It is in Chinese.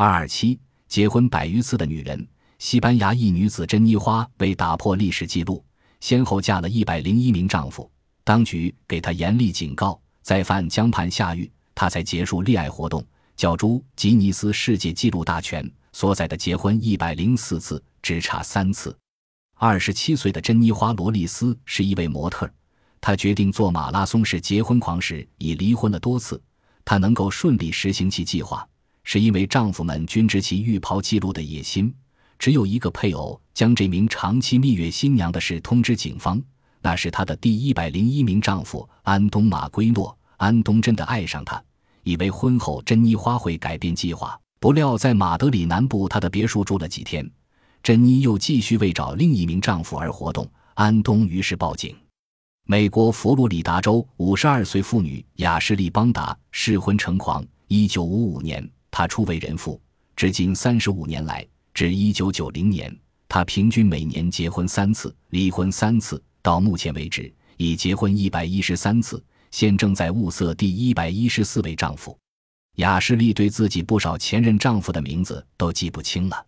二二七，结婚百余次的女人。西班牙一女子珍妮花为打破历史记录，先后嫁了一百零一名丈夫。当局给她严厉警告，再犯将判下狱。她才结束恋爱活动。教朱吉尼斯世界纪录大全所载的结婚一百零四次，只差三次。二十七岁的珍妮花·罗丽斯是一位模特，她决定做马拉松式结婚狂时已离婚了多次。她能够顺利实行其计划，是因为丈夫们均知其浴袍记录的野心。只有一个配偶将这名长期蜜月新娘的事通知警方，那是她的第一百零一名丈夫安东·马圭诺。安东真的爱上她，以为婚后珍妮花会改变计划。不料在马德里南部他的别墅住了几天，珍妮又继续为找另一名丈夫而活动。安东于是报警。美国佛罗里达州五十二岁妇女雅什利·邦达试婚成狂。一九五五年，她初为人妇，至今三十五年来。至一九九零年，她平均每年结婚三次，离婚三次。到目前为止，已结婚一百一十三次，现正在物色第一百一十四位丈夫。雅士利对自己不少前任丈夫的名字都记不清了。